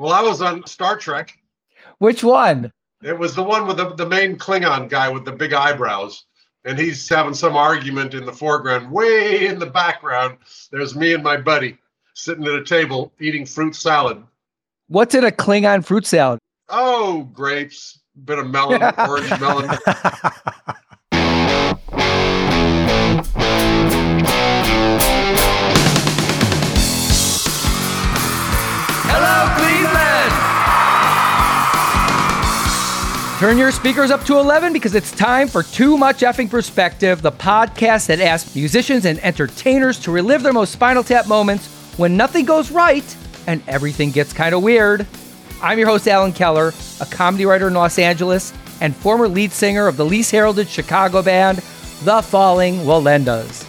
Well, I was on Star Trek. Which one? It was the one with the, the main Klingon guy with the big eyebrows. And he's having some argument in the foreground. Way in the background, there's me and my buddy sitting at a table eating fruit salad. What's in a Klingon fruit salad? Oh, grapes, bit of melon, orange melon. Turn your speakers up to 11 because it's time for Too Much Effing Perspective, the podcast that asks musicians and entertainers to relive their most spinal tap moments when nothing goes right and everything gets kind of weird. I'm your host, Alan Keller, a comedy writer in Los Angeles and former lead singer of the least heralded Chicago band, The Falling Wallendas.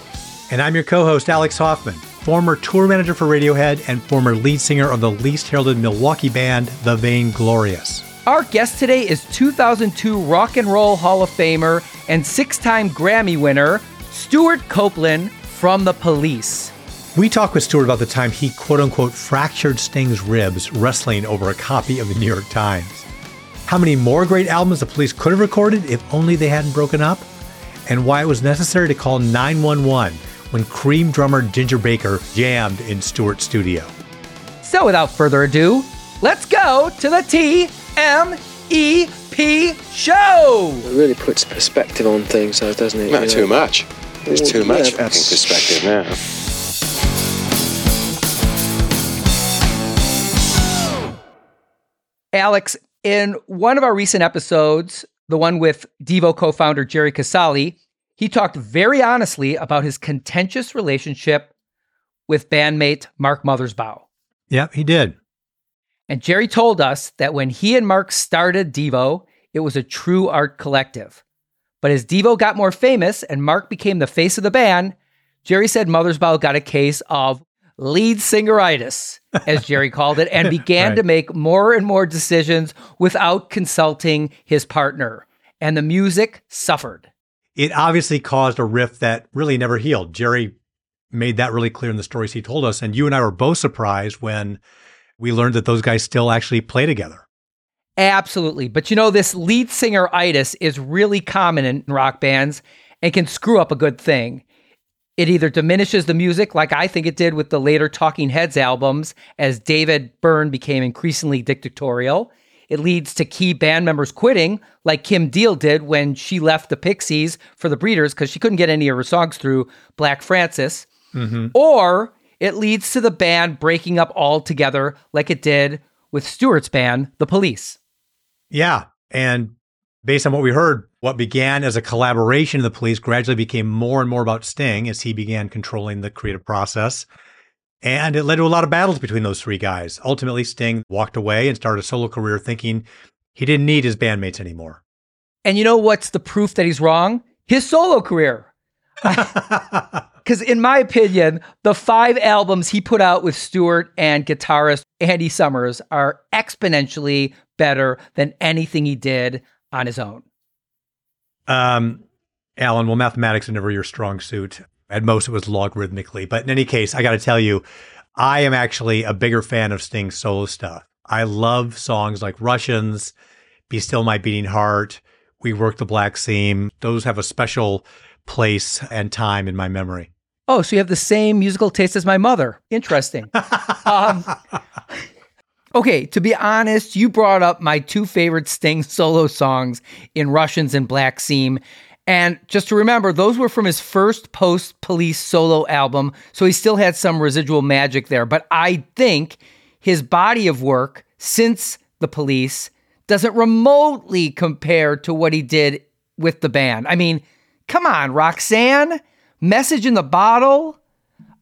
And I'm your co host, Alex Hoffman, former tour manager for Radiohead and former lead singer of the least heralded Milwaukee band, The Vainglorious. Our guest today is 2002 Rock and Roll Hall of Famer and six time Grammy winner, Stewart Copeland from The Police. We talked with Stewart about the time he quote unquote fractured Sting's ribs wrestling over a copy of the New York Times. How many more great albums the police could have recorded if only they hadn't broken up? And why it was necessary to call 911 when Cream drummer Ginger Baker jammed in Stewart's studio. So without further ado, let's go to the TMEP show. It really puts perspective on things, though, doesn't it? Not You too know? much. It's too Well, much yeah, perspective now. Alex, in one of our recent episodes, the one with Devo co founder Jerry Casale, he talked very honestly about his contentious relationship with bandmate Mark Mothersbaugh. Yep, he did. And Jerry told us that when he and Mark started Devo, it was a true art collective. But as Devo got more famous and Mark became the face of the band, Jerry said Mother's Mothersbaugh got a case of lead singeritis, as Jerry called it, and began Right. to make more and more decisions without consulting his partner. And the music suffered. It obviously caused a rift that really never healed. Jerry made that really clear in the stories he told us. And you and I were both surprised when we learned that those guys still actually play together. Absolutely. But you know, this lead singer itis is really common in rock bands and can screw up a good thing. It either diminishes the music, like I think it did with the later Talking Heads albums, as David Byrne became increasingly dictatorial. It leads to key band members quitting, like Kim Deal did when she left the Pixies for the Breeders because she couldn't get any of her songs through Black Francis. Mm-hmm. Or it leads to the band breaking up altogether, like it did with Stewart's band, The Police. Yeah. And based on what we heard, what began as a collaboration of the police gradually became more and more about Sting as he began controlling the creative process. And it led to a lot of battles between those three guys. Ultimately, Sting walked away and started a solo career thinking he didn't need his bandmates anymore. And you know what's the proof that he's wrong? His solo career. Because, in my opinion, the five albums he put out with Stewart and guitarist Andy Summers are exponentially better than anything he did on his own. Um, Alan, well, mathematics are never your strong suit. At most, it was logarithmically. But in any case, I got to tell you, I am actually a bigger fan of Sting's solo stuff. I love songs like Russians, Be Still My Beating Heart, We Work the Black Seam. Those have a special place and time in my memory. Oh, so you have the same musical taste as my mother. Interesting. um, okay, to be honest, you brought up my two favorite Sting solo songs in Russians and Black Seam. And just to remember, those were from his first post police solo album. So he still had some residual magic there. But I think his body of work since the police doesn't remotely compare to what he did with the band. I mean, come on, Roxanne, Message in the Bottle,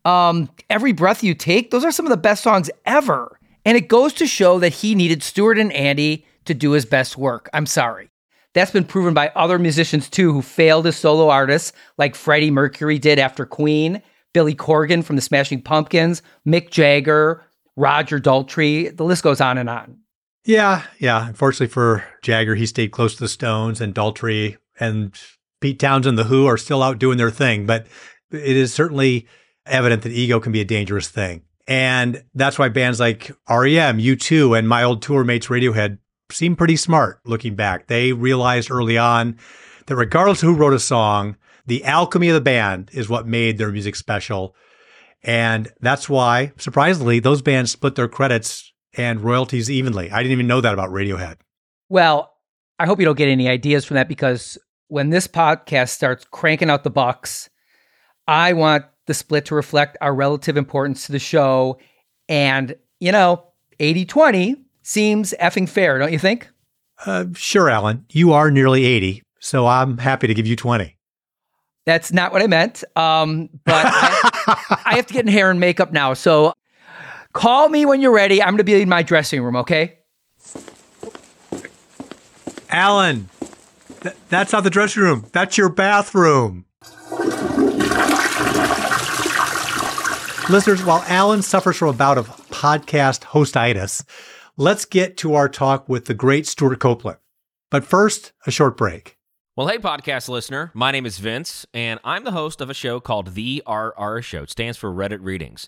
um, Every Breath You Take, those are some of the best songs ever. And it goes to show that he needed Stewart and Andy to do his best work. I'm sorry. That's been proven by other musicians too who failed as solo artists, like Freddie Mercury did after Queen, Billy Corgan from the Smashing Pumpkins, Mick Jagger, Roger Daltrey. The list goes on and on. Yeah, yeah. Unfortunately for Jagger, he stayed close to the Stones, and Daltrey and Pete Townshend, The Who, are still out doing their thing. But it is certainly evident that ego can be a dangerous thing. And that's why bands like REM, U2, and my old tour mates Radiohead seem pretty smart looking back. They realized early on that regardless of who wrote a song, the alchemy of the band is what made their music special. And that's why, surprisingly, those bands split their credits and royalties evenly. I didn't even know that about Radiohead. Well, I hope you don't get any ideas from that because when this podcast starts cranking out the bucks, I want the split to reflect our relative importance to the show. And, you know, 80 20 seems effing fair, don't you think? Uh, sure, Alan. You are nearly 80, so I'm happy to give you 20. That's not what I meant. Um, but I, I have to get in hair and makeup now. So call me when you're ready. I'm going to be in my dressing room, okay? Alan, th- that's not the dressing room. That's your bathroom. Listeners, while Alan suffers from a bout of podcast hostitis, let's get to our talk with the great Stewart Copeland. But first, a short break. Well, hey, podcast listener. My name is Vince, and I'm the host of a show called The RR Show. It stands for Reddit Readings.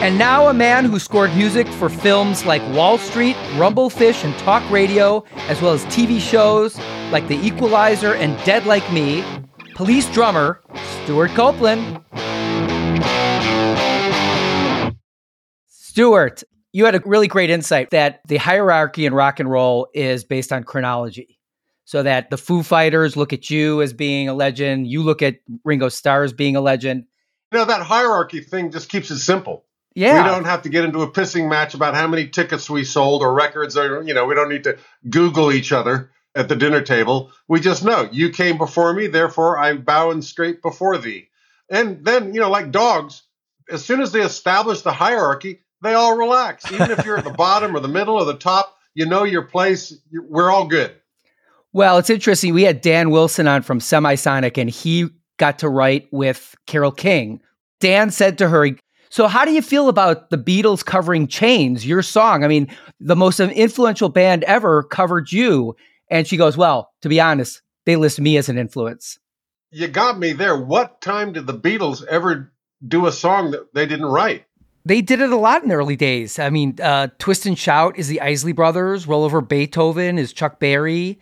And now a man who scored music for films like Wall Street, Rumblefish, and Talk Radio, as well as TV shows like The Equalizer and Dead Like Me, police drummer Stewart Copeland. Stewart, you had a really great insight that the hierarchy in rock and roll is based on chronology. So that the Foo Fighters look at you as being a legend, you look at Ringo Starr as being a legend. You know, that hierarchy thing just keeps it simple. Yeah. We don't have to get into a pissing match about how many tickets we sold or records or you know, we don't need to Google each other at the dinner table. We just know you came before me, therefore I bow and straight before thee. And then, you know, like dogs, as soon as they establish the hierarchy, they all relax. Even if you're at the bottom or the middle or the top, you know your place. We're all good. Well, it's interesting. We had Dan Wilson on from Semisonic, and he got to write with Carole King. Dan said to her, So, how do you feel about the Beatles covering Chains, your song? I mean, the most influential band ever covered you. And she goes, Well, to be honest, they list me as an influence. You got me there. What time did the Beatles ever do a song that they didn't write? They did it a lot in the early days. I mean, uh, Twist and Shout is the Isley Brothers. Roll Over Beethoven is Chuck Berry.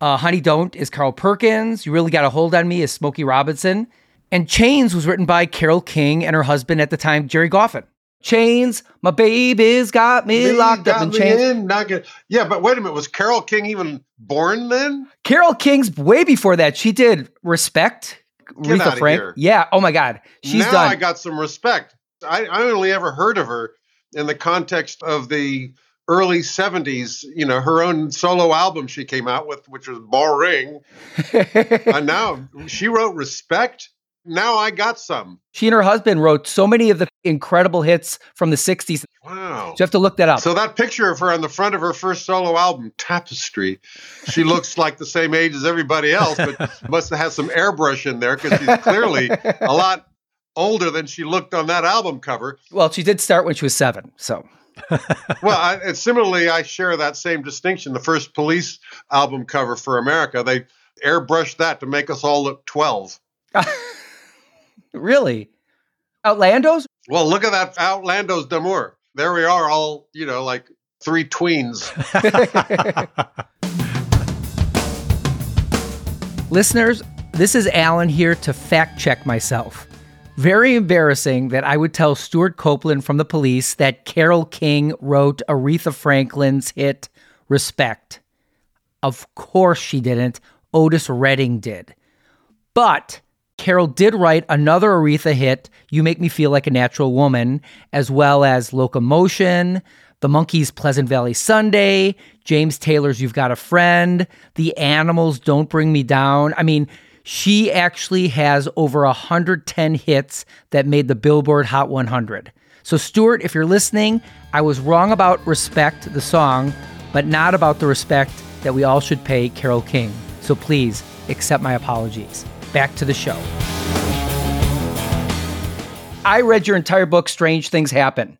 Uh, Honey Don't is Carl Perkins. You Really Got a Hold on Me is Smokey Robinson. And Chains was written by Carole King and her husband at the time, Gerry Goffin. Chains, my baby's got me, Me locked up in chains. in, good. Yeah, but wait a minute. Was Carole King even born then? Carole King's way before that. She did Respect, Get Aretha Frank. here. Yeah. Oh my God. She's now done. I got some respect. I, I only ever heard of her in the context of the early 70s, you know, her own solo album she came out with, which was Boring. and now she wrote Respect. Now I got some. She and her husband wrote so many of the incredible hits from the 60s. Wow. You have to look that up. So that picture of her on the front of her first solo album, Tapestry, she looks like the same age as everybody else, but must have had some airbrush in there because she's clearly a lot older than she looked on that album cover. well, she did start when she was seven. So Well, I, and similarly, I share that same distinction. The first Police album cover for America, they airbrushed that to make us all look 12. really? Outlandos? Well, look at that Outlandos d'Amour. There we are, all, you know, like three tweens. Listeners, this is Alan here to fact check myself. Very embarrassing that I would tell Stewart Copeland from the police that Carole King wrote Aretha Franklin's hit Respect. Of course she didn't. Otis Redding did. But Carole did write another Aretha hit, You Make Me Feel Like a Natural Woman, as well as Locomotion, The Monkees' Pleasant Valley Sunday, James Taylor's You've Got a Friend, The Animals' Don't Bring Me Down. I mean, she actually has over 110 hits that made the Billboard Hot 100. So, Stewart, if you're listening, I was wrong about Respect, the song, but not about the respect that we all should pay Carole King. So please accept my apologies. Back to the show. I read your entire book, Strange Things Happen.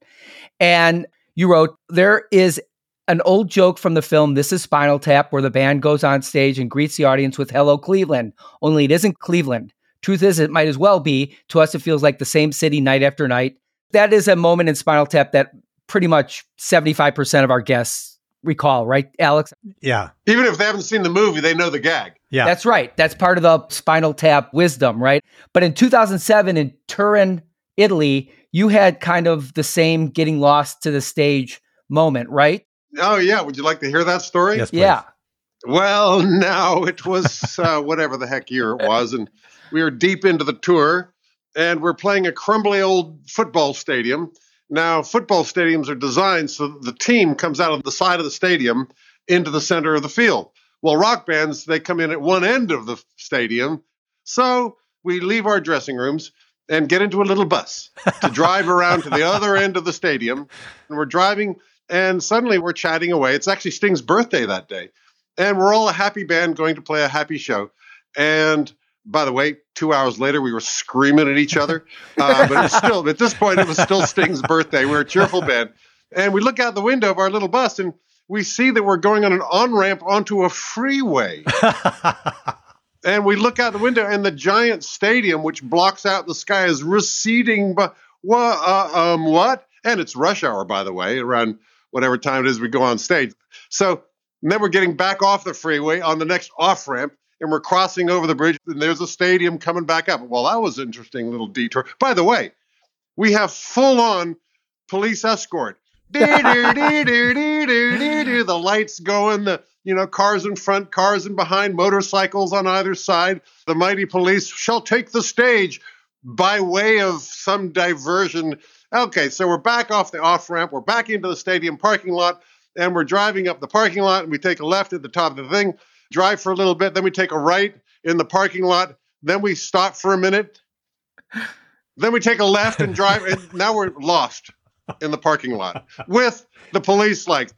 And you wrote, There is an old joke from the film This is Spinal Tap where the band goes on stage and greets the audience with Hello, Cleveland. Only it isn't Cleveland. Truth is, it might as well be. To us, it feels like the same city night after night. That is a moment in Spinal Tap that pretty much 75% of our guests recall, right, Alex? Yeah. Even if they haven't seen the movie, they know the gag. Yeah. That's right. That's part of the Spinal Tap wisdom, right? But in 2007 in Turin, Italy, you had kind of the same getting lost to the stage moment, right? Oh, yeah. Would you like to hear that story? yes, please. Yeah. Well, now it was uh, whatever the heck year it was, and we were deep into the tour, and we're playing a crumbly old football stadium. Now, football stadiums are designed so that the team comes out of the side of the stadium into the center of the field. Well, rock bands, they come in at one end of the stadium. So we leave our dressing rooms and get into a little bus to drive around to the other end of the stadium. And we're driving, and suddenly we're chatting away. It's actually Sting's birthday that day. And we're all a happy band going to play a happy show. And by the way, two hours later, we were screaming at each other. Uh, but it was still, at this point, it was still Sting's birthday. We are a cheerful band. And we look out the window of our little bus and we see that we're going on an on ramp onto a freeway. and we look out the window and the giant stadium, which blocks out the sky, is receding. But what? Uh, um, what? And it's rush hour, by the way, around whatever time it is we go on stage. So then we're getting back off the freeway on the next off ramp, and we're crossing over the bridge, and there's a stadium coming back up. Well, that was an interesting little detour. By the way, we have full on police escort. the lights going, the you know, cars in front, cars in behind, motorcycles on either side. The mighty police shall take the stage by way of some diversion. Okay, so we're back off the off ramp. We're back into the stadium parking lot and we're driving up the parking lot and we take a left at the top of the thing, drive for a little bit, then we take a right in the parking lot, then we stop for a minute, then we take a left and drive, and now we're lost in the parking lot with the police like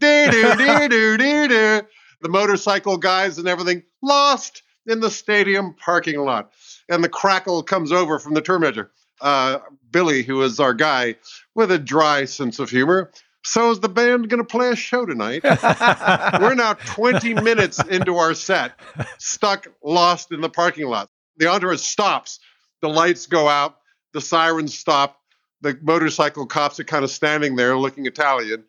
the motorcycle guys and everything lost in the stadium parking lot, and the crackle comes over from the tour manager, uh, Billy, who is our guy with a dry sense of humor. So is the band going to play a show tonight? We're now 20 minutes into our set, stuck, lost in the parking lot. The entourage stops. The lights go out. The sirens stop. The motorcycle cops are kind of standing there looking Italian.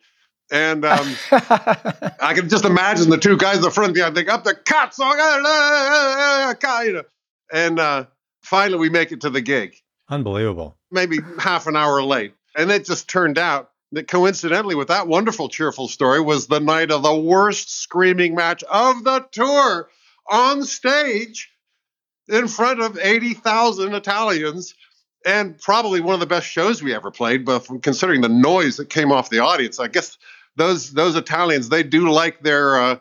And um, I can just imagine the two guys in the front behind think up the cops, uh, uh, uh, you know. And uh, finally, we make it to the gig, Unbelievable. maybe half an hour late. And it just turned out that coincidentally, with that wonderful, cheerful story, was the night of the worst screaming match of the tour on stage in front of 80,000 Italians. And probably one of the best shows we ever played, but from considering the noise that came off the audience, I guess those those Italians they do like their uh,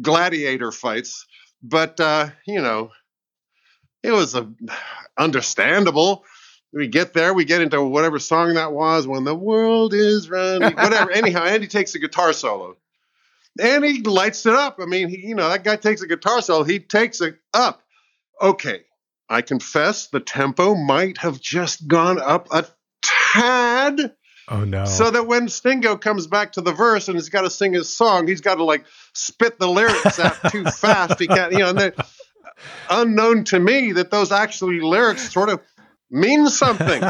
gladiator fights, but uh, you know, it was a understandable. We get there, we get into whatever song that was, when the world is running, whatever. Anyhow, Andy takes a guitar solo, and he lights it up. I mean, he, you know, that guy takes a guitar solo, he takes it up. Okay, I confess the tempo might have just gone up a tad. Oh no. So that when Stingo comes back to the verse and he's got to sing his song, he's got to like spit the lyrics out too fast. He can't, you know, and they- uh, unknown to me that those actually lyrics sort of mean something.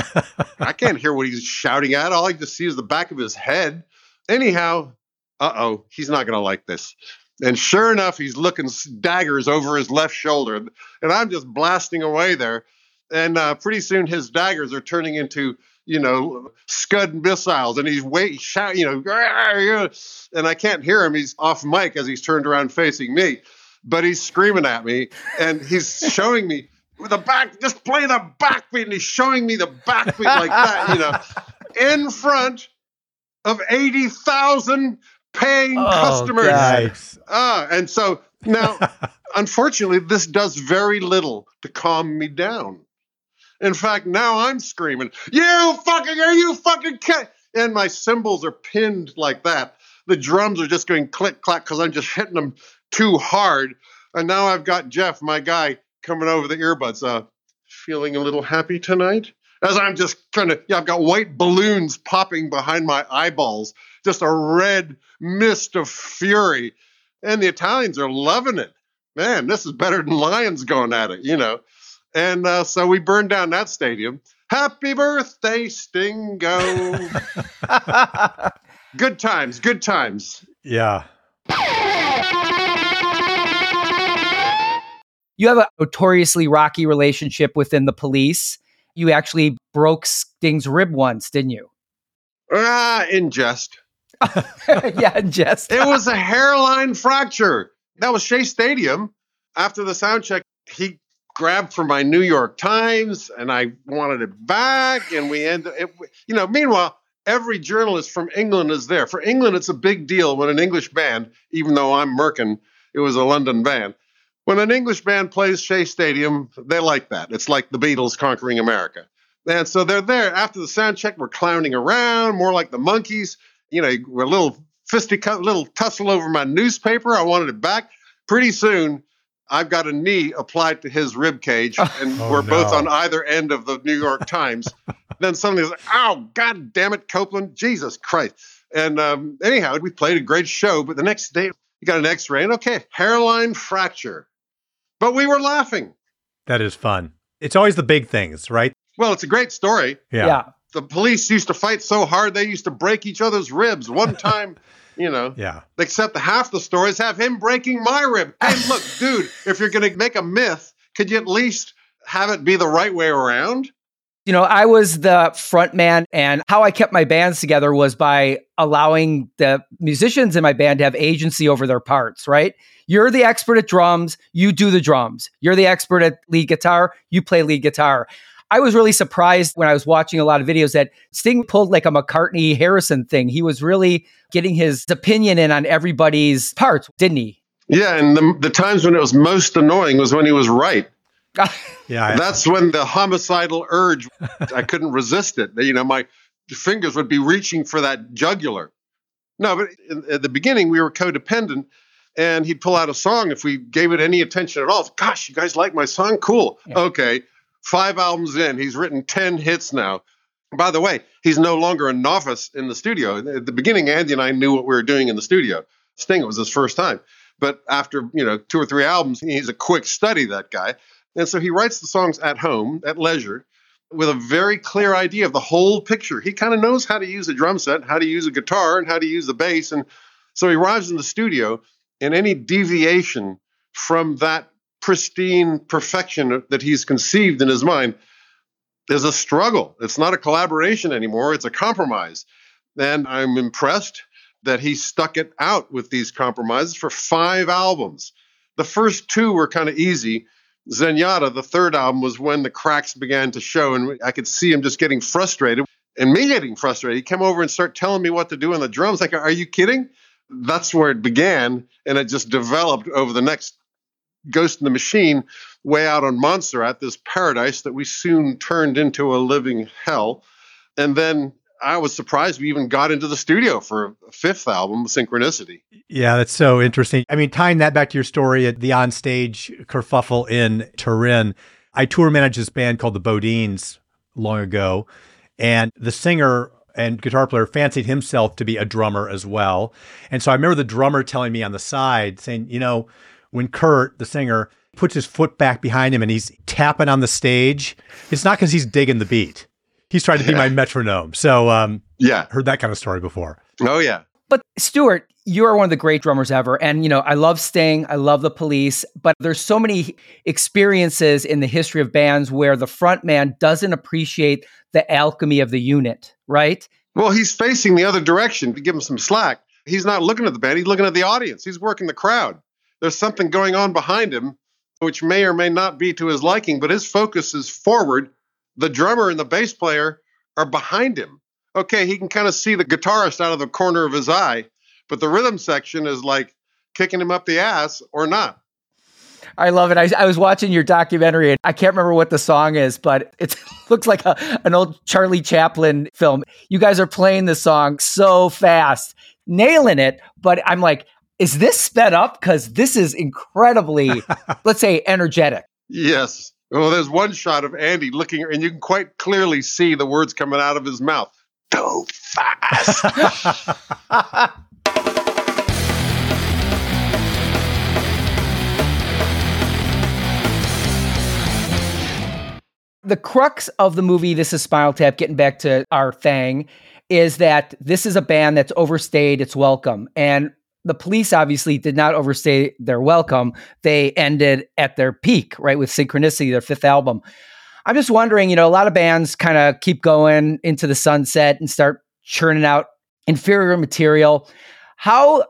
I can't hear what he's shouting at. All I just see is the back of his head. Anyhow, uh oh, he's not going to like this. And sure enough, he's looking daggers over his left shoulder. And I'm just blasting away there. And uh, pretty soon his daggers are turning into, you know, Scud missiles. And he's wait, shout, you know, and I can't hear him. He's off mic as he's turned around facing me. But he's screaming at me and he's showing me with the back, just play the backbeat. And he's showing me the backbeat like that, you know, in front of 80,000 paying Oh, customers. Nice. Ah, and so now, unfortunately, this does very little to calm me down. In fact, now I'm screaming, "You fucking, are you fucking?" Ca-? And my cymbals are pinned like that. The drums are just going click clack because I'm just hitting them too hard. And now I've got Jeff, my guy, coming over the earbuds. Uh, feeling a little happy tonight? As I'm just kind of, yeah, I've got white balloons popping behind my eyeballs, just a red mist of fury. And the Italians are loving it. Man, this is better than Lions going at it, you know. And uh, so we burned down that stadium. Happy birthday, Stingo. good times, good times. Yeah. You have a notoriously rocky relationship within the police. You actually broke Sting's rib once, didn't you? Ah, in jest. yeah, just It was a hairline fracture. That was Shea Stadium. After the sound check, he grabbed for my New York Times, and I wanted it back. And we ended. It, you know, meanwhile, every journalist from England is there. For England, it's a big deal when an English band, even though I'm Merkin, it was a London band. When an English band plays Shea Stadium, they like that. It's like the Beatles conquering America. And so they're there. After the sound check, we're clowning around, more like the monkeys. You know, we're a little fisticuff, little tussle over my newspaper. I wanted it back. Pretty soon, I've got a knee applied to his rib cage, and Oh, we're both on either end of the New York Times. then suddenly, like, "Oh, God damn it, Copeland! Jesus Christ!" And um, anyhow, we played a great show. But the next day, we got an X-ray, and okay, hairline fracture. But we were laughing. That is fun. It's always the big things, right? Well, it's a great story. Yeah. yeah. The police used to fight so hard they used to break each other's ribs. One time, you know, Yeah. except half the stories have him breaking my rib. Hey, look, dude, if you're going to make a myth, could you at least have it be the right way around? You know, I was the front man, and how I kept my bands together was by allowing the musicians in my band to have agency over their parts, right? You're the expert at drums, you do the drums. You're the expert at lead guitar, you play lead guitar. I was really surprised when I was watching a lot of videos that Sting pulled like a McCartney Harrison thing. He was really getting his opinion in on everybody's parts, didn't he? Yeah, and the, the times when it was most annoying was when he was right. Yeah. I- That's when the homicidal urge, I couldn't resist it. You know, my fingers would be reaching for that jugular. No, but in, at the beginning, we were codependent, and he'd pull out a song if we gave it any attention at all. Gosh, you guys like my song? Cool. Yeah. Okay. Five albums in, he's written 10 hits now. By the way, he's no longer a novice in the studio. At the beginning, Andy and I knew what we were doing in the studio. Sting, it was his first time. But after, you know, two or three albums, he's a quick study, that guy. And so he writes the songs at home, at leisure, with a very clear idea of the whole picture. He kind of knows how to use a drum set, how to use a guitar, and how to use the bass. And so he arrives in the studio, and any deviation from that pristine perfection that he's conceived in his mind is a struggle. It's not a collaboration anymore, it's a compromise. And I'm impressed that he stuck it out with these compromises for five albums. The first two were kind of easy. Zenyatta, the third album, was when the cracks began to show, and I could see him just getting frustrated. and me getting frustrated. He came over and started telling me what to do on the drums. Like, are you kidding? That's where it began, and it just developed over the next Ghost in the Machine way out on Montserrat, this paradise that we soon turned into a living hell. And then I was surprised we even got into the studio for a fifth album, Synchronicity. Yeah, that's so interesting. I mean, tying that back to your story at the onstage kerfuffle in Turin, I tour managed this band called the Bodines long ago, and the singer and guitar player fancied himself to be a drummer as well. And so I remember the drummer telling me on the side, saying, you know, when Kurt, the singer, puts his foot back behind him and he's tapping on the stage, it's not because he's digging the beat. He's trying to be my metronome. So, um, Yeah. heard that kind of story before. Oh, yeah. But Stewart, you are one of the great drummers ever. And, you know, I love Sting, I love the police, but there's so many experiences in the history of bands where the front man doesn't appreciate the alchemy of the unit, right? Well, he's facing the other direction to give him some slack. He's not looking at the band, he's looking at the audience. He's working the crowd. There's something going on behind him, which may or may not be to his liking, but his focus is forward. The drummer and the bass player are behind him. Okay, he can kind of see the guitarist out of the corner of his eye, but the rhythm section is like kicking him up the ass or not. I love it. I, I was watching your documentary and I can't remember what the song is, but it looks like a, an old Charlie Chaplin film. You guys are playing the song so fast, nailing it. But I'm like, is this sped up? Because this is incredibly, let's say, energetic. Yes. Well, there's one shot of Andy looking, and you can quite clearly see the words coming out of his mouth. Too fast. the crux of the movie, this is Spinal Tap, getting back to our thing, is that this is a band that's overstayed its welcome. And the police obviously did not overstay their welcome. They ended at their peak, right, with Synchronicity, their fifth album. I'm just wondering, you know, a lot of bands kind of keep going into the sunset and start churning out inferior material. How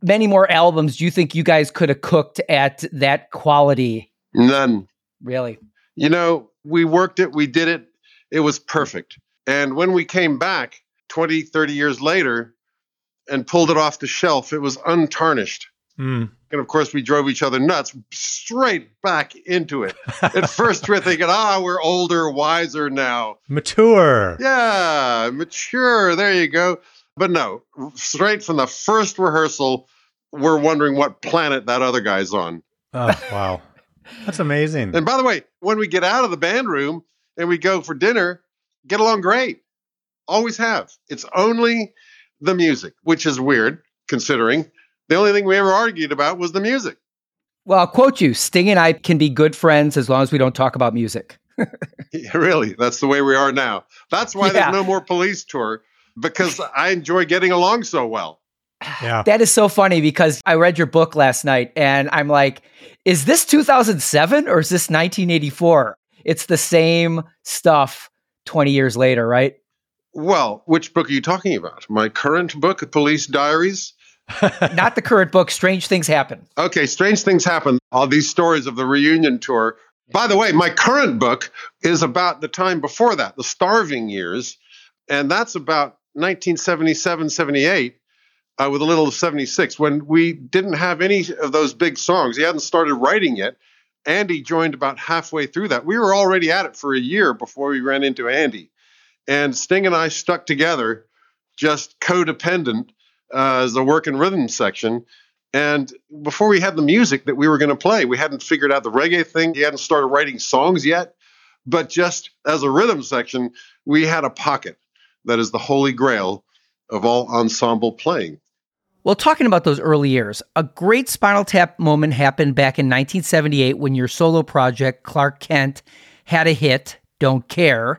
many more albums do you think you guys could have cooked at that quality? None. Really? You know, we worked it, we did it, it was perfect. And when we came back 20, 30 years later and pulled it off the shelf, it was untarnished. Mm. And of course, we drove each other nuts straight back into it. At first, we're thinking, ah, we're older, wiser now. Mature. Yeah, mature. There you go. But no, straight from the first rehearsal, we're wondering what planet that other guy's on. Oh, wow. That's amazing. And by the way, when we get out of the band room and we go for dinner, get along great. Always have. It's only the music, which is weird considering the only thing we ever argued about was the music. Well, I'll quote you Sting and I can be good friends as long as we don't talk about music. really, that's the way we are now. That's why Yeah. there's no more police tour because I enjoy getting along so well. Yeah. That is so funny because I read your book last night and I'm like, is this 2007 or is this 1984? It's the same stuff 20 years later, right? Well, which book are you talking about? My current book, Police Diaries? Not the current book, Strange Things Happen. Okay, strange things happen. All these stories of the reunion tour. By the way, my current book is about the time before that, the starving years. And that's about 1977, 78, uh, with a little of 76, when we didn't have any of those big songs. He hadn't started writing yet. Andy joined about halfway through that. We were already at it for a year before we ran into Andy. And Sting and I stuck together, just codependent uh, as a work and rhythm section. And before we had the music that we were going to play, we hadn't figured out the reggae thing. He hadn't started writing songs yet. But just as a rhythm section, we had a pocket that is the holy grail of all ensemble playing. Well, talking about those early years, a great Spinal Tap moment happened back in 1978 when your solo project, Clark Kent, had a hit, Don't Care,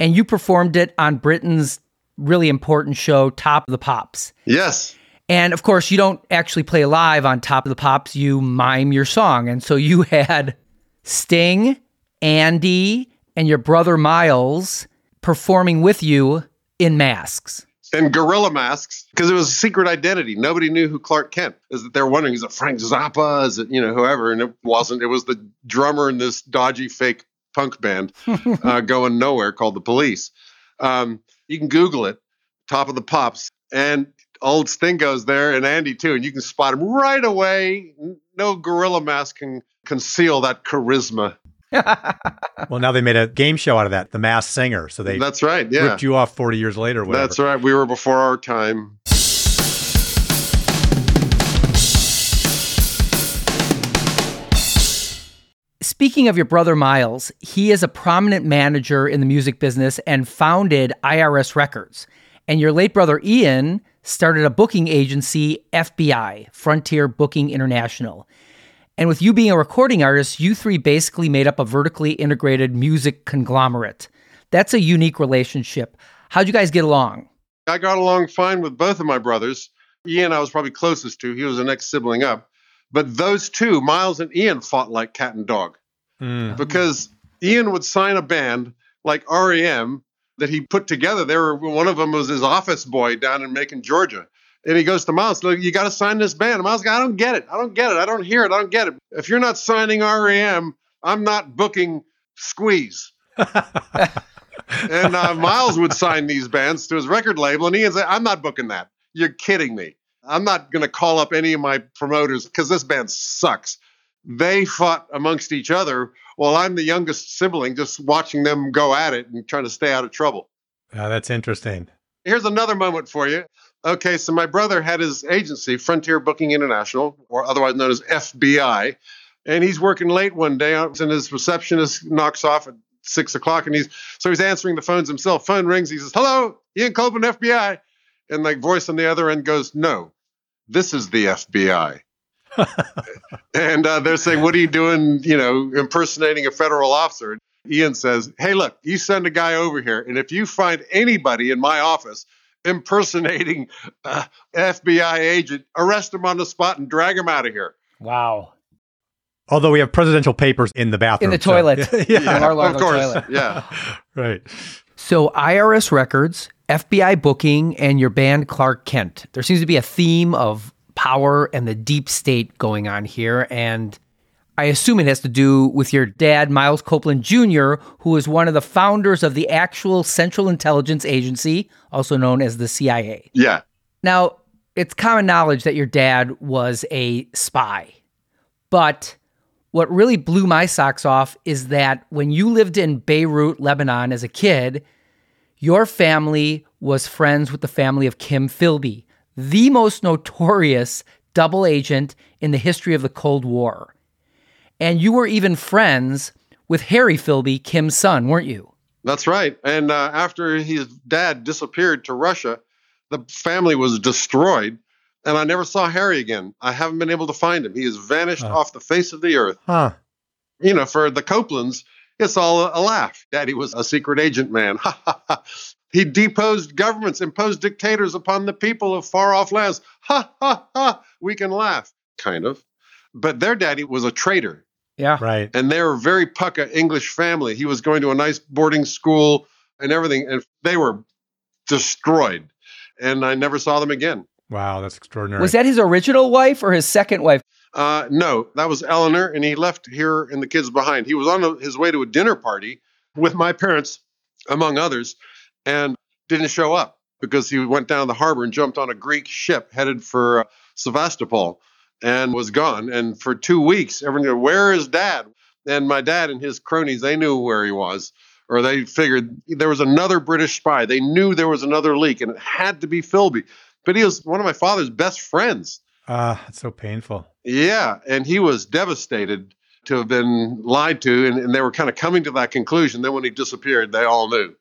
and you performed it on Britain's really important show, Top of the Pops. Yes. And of course, you don't actually play live on Top of the Pops, you mime your song. And so you had Sting, Andy, and your brother Miles performing with you in masks. And gorilla masks, because it was a secret identity. Nobody knew who Clark Kent is. That they're wondering, is it Frank Zappa? Is it, you know, whoever? And it wasn't. It was the drummer in this dodgy fake punk band uh, going nowhere called the police. Um, You can Google it, Top of the Pops, and old Stingo's there and Andy too, and you can spot him right away. No gorilla mask can conceal that charisma. well, now they made a game show out of that, The Masked Singer. So they that's right. Yeah, ripped you off forty years later. Whatever. That's right. We were before our time. Speaking of your brother Miles, he is a prominent manager in the music business and founded IRS Records. And your late brother Ian started a booking agency, FBI, Frontier Booking International. And with you being a recording artist, you three basically made up a vertically integrated music conglomerate. That's a unique relationship. How'd you guys get along? I got along fine with both of my brothers. Ian, I was probably closest to. He was the next sibling up. But those two, Miles and Ian, fought like cat and dog mm. because Ian would sign a band like REM that he put together. They were one of them was his office boy down in Macon, Georgia. And he goes to Miles, look, you got to sign this band. And Miles goes, I don't get it. I don't get it. I don't hear it. I don't get it. If you're not signing REM, I'm not booking Squeeze. and uh, Miles would sign these bands to his record label, and Ian said, I'm not booking that. You're kidding me. I'm not going to call up any of my promoters because this band sucks. They fought amongst each other while I'm the youngest sibling, just watching them go at it and trying to stay out of trouble. Oh, that's interesting. Here's another moment for you. Okay, so my brother had his agency, Frontier Booking International, or otherwise known as FBI, and he's working late one day, and his receptionist knocks off at six o'clock, and he's so he's answering the phones himself. Phone rings. He says, "Hello, Ian Copeland, FBI." And the voice on the other end goes, No, this is the FBI. and uh, they're saying, What are you doing, you know, impersonating a federal officer? Ian says, Hey, look, you send a guy over here, and if you find anybody in my office impersonating uh, FBI agent, arrest him on the spot and drag him out of here. Wow. Although we have presidential papers in the bathroom. In the toilet. So, yeah, yeah. of course. Toilet. Yeah. right. So IRS records FBI booking, and your band Clark Kent. There seems to be a theme of power and the deep state going on here. And I assume it has to do with your dad, Miles Copeland Jr., who is one of the founders of the actual Central Intelligence Agency, also known as the CIA. Yeah. Now, it's common knowledge that your dad was a spy. But what really blew my socks off is that when you lived in Beirut, Lebanon as a kid, your family was friends with the family of Kim Philby, the most notorious double agent in the history of the Cold War. And you were even friends with Harry Philby, Kim's son, weren't you? That's right. And uh, after his dad disappeared to Russia, the family was destroyed. And I never saw Harry again. I haven't been able to find him. He has vanished off the face of the earth. Huh. You know, for the Copelands, it's all a laugh. Daddy was a secret agent man. he deposed governments, imposed dictators upon the people of far off lands. Ha ha ha. We can laugh, kind of. But their daddy was a traitor. Yeah. Right. And they were a very pucka English family. He was going to a nice boarding school and everything. And they were destroyed. And I never saw them again. Wow, that's extraordinary. Was that his original wife or his second wife? Uh, no, that was Eleanor, and he left here and the kids behind. He was on his way to a dinner party with my parents, among others, and didn't show up because he went down the harbor and jumped on a Greek ship headed for uh, Sevastopol and was gone. And for two weeks, everyone go, "Where is Dad?" And my dad and his cronies, they knew where he was, or they figured there was another British spy. They knew there was another leak, and it had to be Philby. But he was one of my father's best friends. Ah, uh, it's so painful. Yeah, and he was devastated to have been lied to, and, and they were kind of coming to that conclusion. Then when he disappeared, they all knew.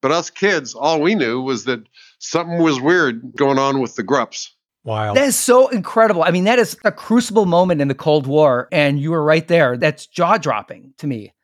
But us kids, all we knew was that something was weird going on with the Grups. Wow. That is so incredible. I mean, that is a crucible moment in the Cold War, and you were right there. That's jaw dropping to me.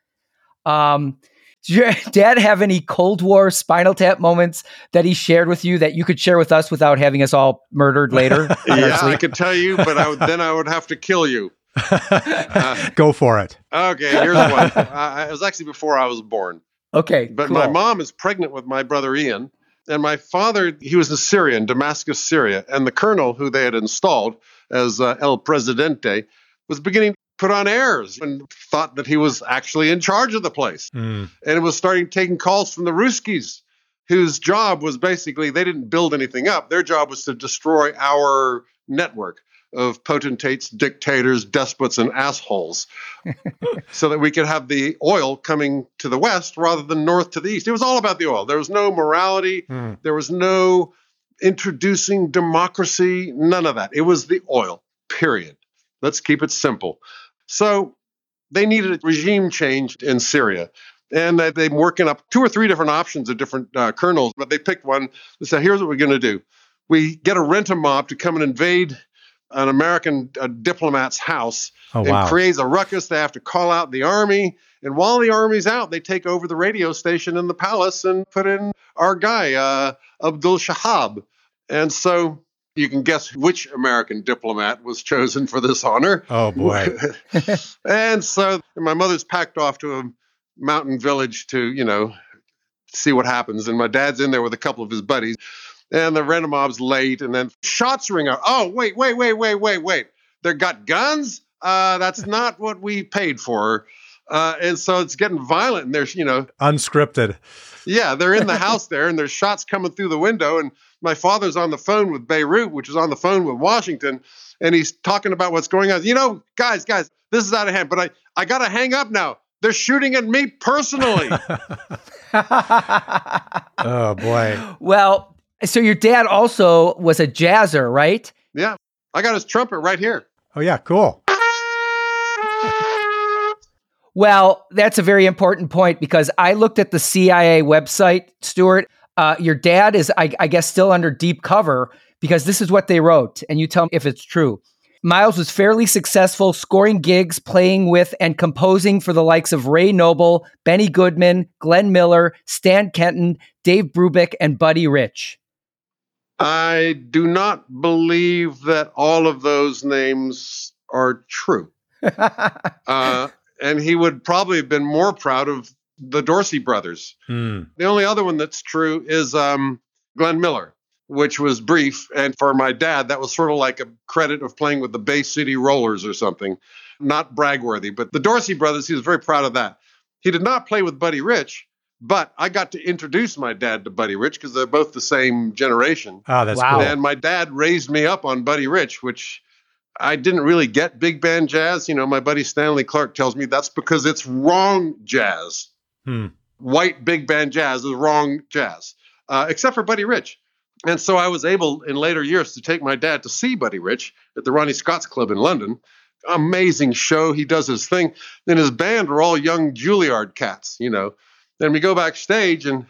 Um, did your dad have any Cold War Spinal Tap moments that he shared with you that you could share with us without having us all murdered later? yeah, I could tell you, but I would, then I would have to kill you. Uh, Go for it. Okay, here's one. Uh, it was actually before I was born. Okay, but cool. my mom is pregnant with my brother Ian, and my father he was in Syria, in Damascus, Syria, and the colonel who they had installed as uh, El Presidente was beginning put on airs and thought that he was actually in charge of the place. Mm. And it was starting taking calls from the Ruskies whose job was basically they didn't build anything up. Their job was to destroy our network of potentates, dictators, despots, and assholes so that we could have the oil coming to the west rather than north to the east. It was all about the oil. There was no morality, Hmm. there was no introducing democracy, none of that. It was the oil, period. Let's keep it simple. So they needed a regime change in Syria. And they- they're working up two or three different options of different uh, colonels, but they picked one. They said, here's what we're going to do. We get a rent a mob to come and invade an American uh, diplomat's house Oh, and wow. creates a ruckus. They have to call out the army. And while the army's out, they take over the radio station in the palace and put in our guy, uh, Abdul Shahab. And so you can guess which American diplomat was chosen for this honor. Oh, boy. and so my mother's packed off to a mountain village to, you know, see what happens. And my dad's in there with a couple of his buddies. And the Renomob's late, and then shots ring out. Oh, wait, wait, wait, wait, wait, wait. They got guns? Uh, that's not what we paid for. Uh, and so it's getting violent, and there's, you know, Unscripted. yeah, they're in the house there, and there's shots coming through the window. And my father's on the phone with Beirut, which is on the phone with Washington, and he's talking about what's going on. You know, guys, guys, this is out of hand, but I, I got to hang up now. They're shooting at me personally. Oh, boy. well, so your dad also was a jazzer, right? yeah, I got his trumpet right here. Oh, yeah, cool. Well, that's a very important point because I looked at the CIA website, Stewart. Uh, your dad is, I, I guess, still under deep cover because this is what they wrote, and you tell me if it's true. Miles was fairly successful scoring gigs, playing with, and composing for the likes of Ray Noble, Benny Goodman, Glenn Miller, Stan Kenton, Dave Brubeck, and Buddy Rich. I do not believe that all of those names are true. Uh, and he would probably have been more proud of the Dorsey brothers. Hmm. The only other one that's true is um, Glenn Miller, which was brief. And for my dad, that was sort of like a credit of playing with the Bay City Rollers or something, not bragworthy. But the Dorsey brothers, he was very proud of that. He did not play with Buddy Rich, but I got to introduce my dad to Buddy Rich because they're both the same generation. Oh, that's Wow. cool. And my dad raised me up on Buddy Rich, which I didn't really get big band jazz. You know, my buddy Stanley Clarke tells me that's because it's wrong jazz. Hmm. White big band jazz is wrong jazz, uh, except for Buddy Rich. And so I was able in later years to take my dad to see Buddy Rich at the Ronnie Scott's Club in London. Amazing show. He does his thing. Then his band are all young Juilliard cats, you know. Then we go backstage and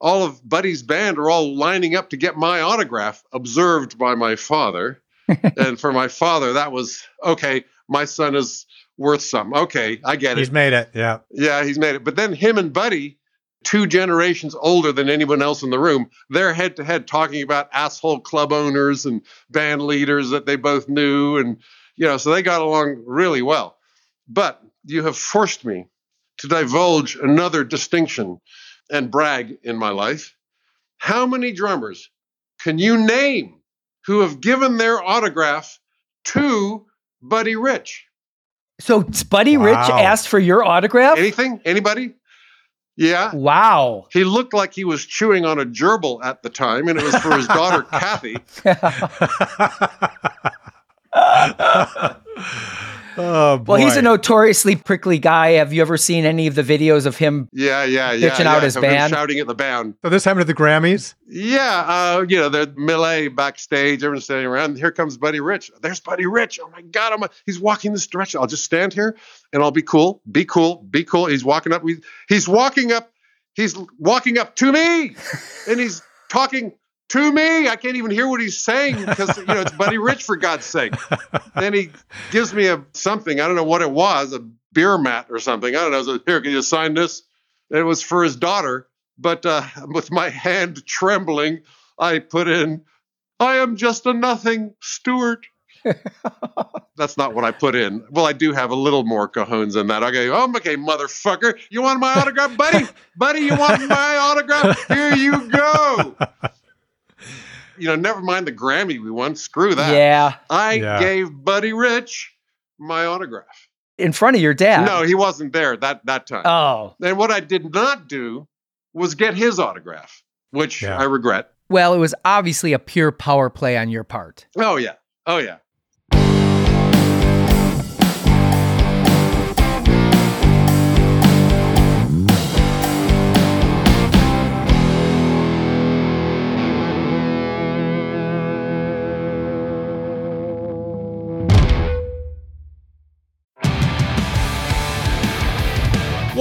all of Buddy's band are all lining up to get my autograph, observed by my father. and for my father, that was okay. My son is worth some. Okay, I get it. He's made it. Yeah. Yeah, he's made it. But then him and Buddy, two generations older than anyone else in the room, they're head to head talking about asshole club owners and band leaders that they both knew. And, you know, so they got along really well. But you have forced me to divulge another distinction and brag in my life. How many drummers can you name who have given their autograph to Buddy Rich? So Buddy Rich asked for your autograph? Anything? Anybody? Yeah. Wow. He looked like he was chewing on a gerbil at the time, and it was for his daughter Kathy. oh, boy. Well, he's a notoriously prickly guy. Have you ever seen any of the videos of him? Yeah, yeah, yeah. Pitching yeah, out his of band. shouting at the band. so this happened at the Grammys? Yeah, uh, you know, the melee backstage, everyone's standing around. Here comes Buddy Rich. There's Buddy Rich. Oh my God, I'm a, he's walking this direction. I'll just stand here and I'll be cool, be cool, be cool. He's walking up. He's walking up. He's walking up to me, and he's talking to me. I can't even hear what he's saying because you know it's Buddy Rich for God's sake. then he gives me a something. I don't know what it was, a beer mat or something. I don't know. So here, can you sign this? It was for his daughter. But uh, with my hand trembling, I put in, "I am just a nothing, Stewart." That's not what I put in. Well, I do have a little more cajones than that. I go, oh, okay, motherfucker, you want my autograph, buddy? buddy, you want my autograph? Here you go. You know, never mind the Grammy we won. Screw that. Yeah, I Yeah. gave Buddy Rich my autograph. in front of your dad. No, he wasn't there that that time. Oh, and what I did not do was get his autograph. which Yeah. I regret. Well, it was obviously a pure power play on your part. Oh yeah, oh yeah.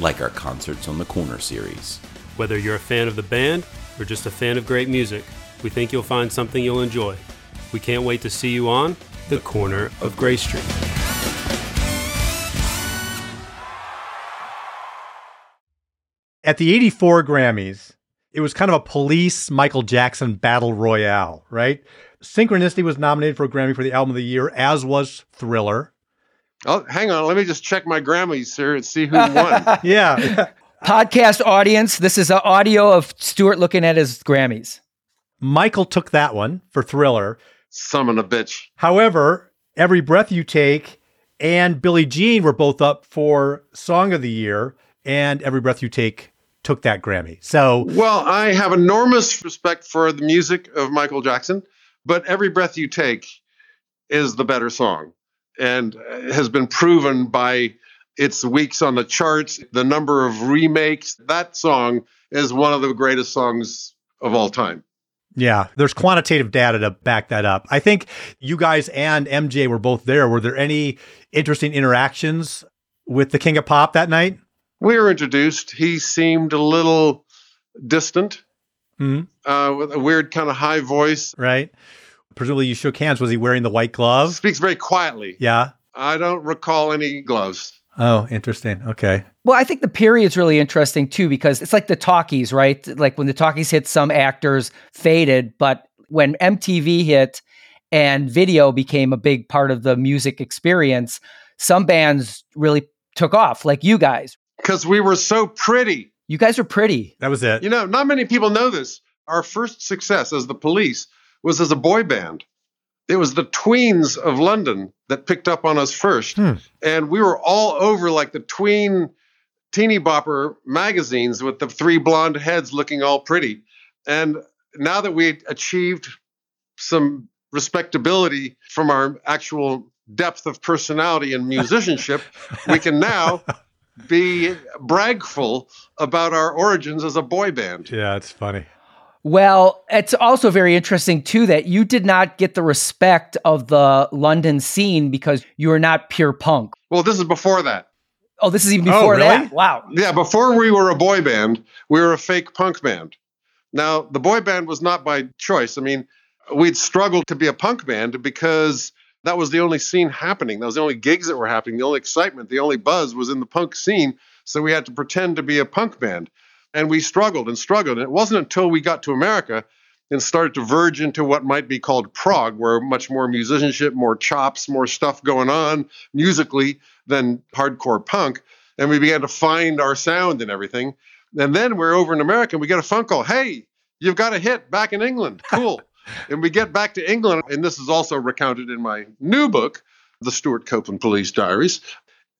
like our Concerts on the Corner series. Whether you're a fan of the band or just a fan of great music, we think you'll find something you'll enjoy. We can't wait to see you on the Corner of Gray Street. At the 84 Grammys, it was kind of a police Michael Jackson battle royale, right? Synchronicity was nominated for a Grammy for the album of the year, as was Thriller. Oh, hang on. Let me just check my Grammys here and see who won. Yeah. Podcast audience, this is an audio of Stewart looking at his Grammys. Michael took that one for Thriller. Summon a bitch. However, Every Breath You Take and Billie Jean were both up for Song of the Year, and Every Breath You Take took that Grammy. So, Well, I have enormous respect for the music of Michael Jackson, but Every Breath You Take is the better song and has been proven by its weeks on the charts, the number of remakes. That song is one of the greatest songs of all time. yeah, there's quantitative data to back that up. I think you guys and MJ were both there. Were there any interesting interactions with the King of Pop that night? We were introduced. He seemed a little distant, Mhm. uh, with a weird kind of high voice. Right? Presumably you shook hands. Was he wearing the white glove? Speaks very quietly. Yeah. I don't recall any gloves. Oh, interesting. Okay. Well, I think the period's really interesting too because it's like the talkies, right? Like when the talkies hit, some actors faded, but when MTV hit and video became a big part of the music experience, some bands really took off, like you guys. Because we were so pretty. You guys are pretty. That was it. You know, not many people know this. Our first success as the police was as a boy band. It was the tweens of London that picked up on us first. Hmm. And we were all over like the tween teeny bopper magazines with the three blonde heads looking all pretty. And now that we achieved some respectability from our actual depth of personality and musicianship, we can now be bragful about our origins as a boy band. Yeah, it's funny. Well, it's also very interesting too that you did not get the respect of the London scene because you are not pure punk. Well, this is before that. Oh, this is even Oh, before really? that. Wow. Yeah, before we were a boy band, we were a fake punk band. Now, the boy band was not by choice. I mean, we'd struggled to be a punk band because that was the only scene happening. That was the only gigs that were happening. The only excitement, the only buzz was in the punk scene. So we had to pretend to be a punk band. And we struggled and struggled. And it wasn't until we got to America and started to verge into what might be called prog, where much more musicianship, more chops, more stuff going on musically than hardcore punk. And we began to find our sound and everything. And then we're over in America and we get a phone call Hey, you've got a hit back in England. Cool. and we get back to England. And this is also recounted in my new book, The Stewart Copeland Police Diaries,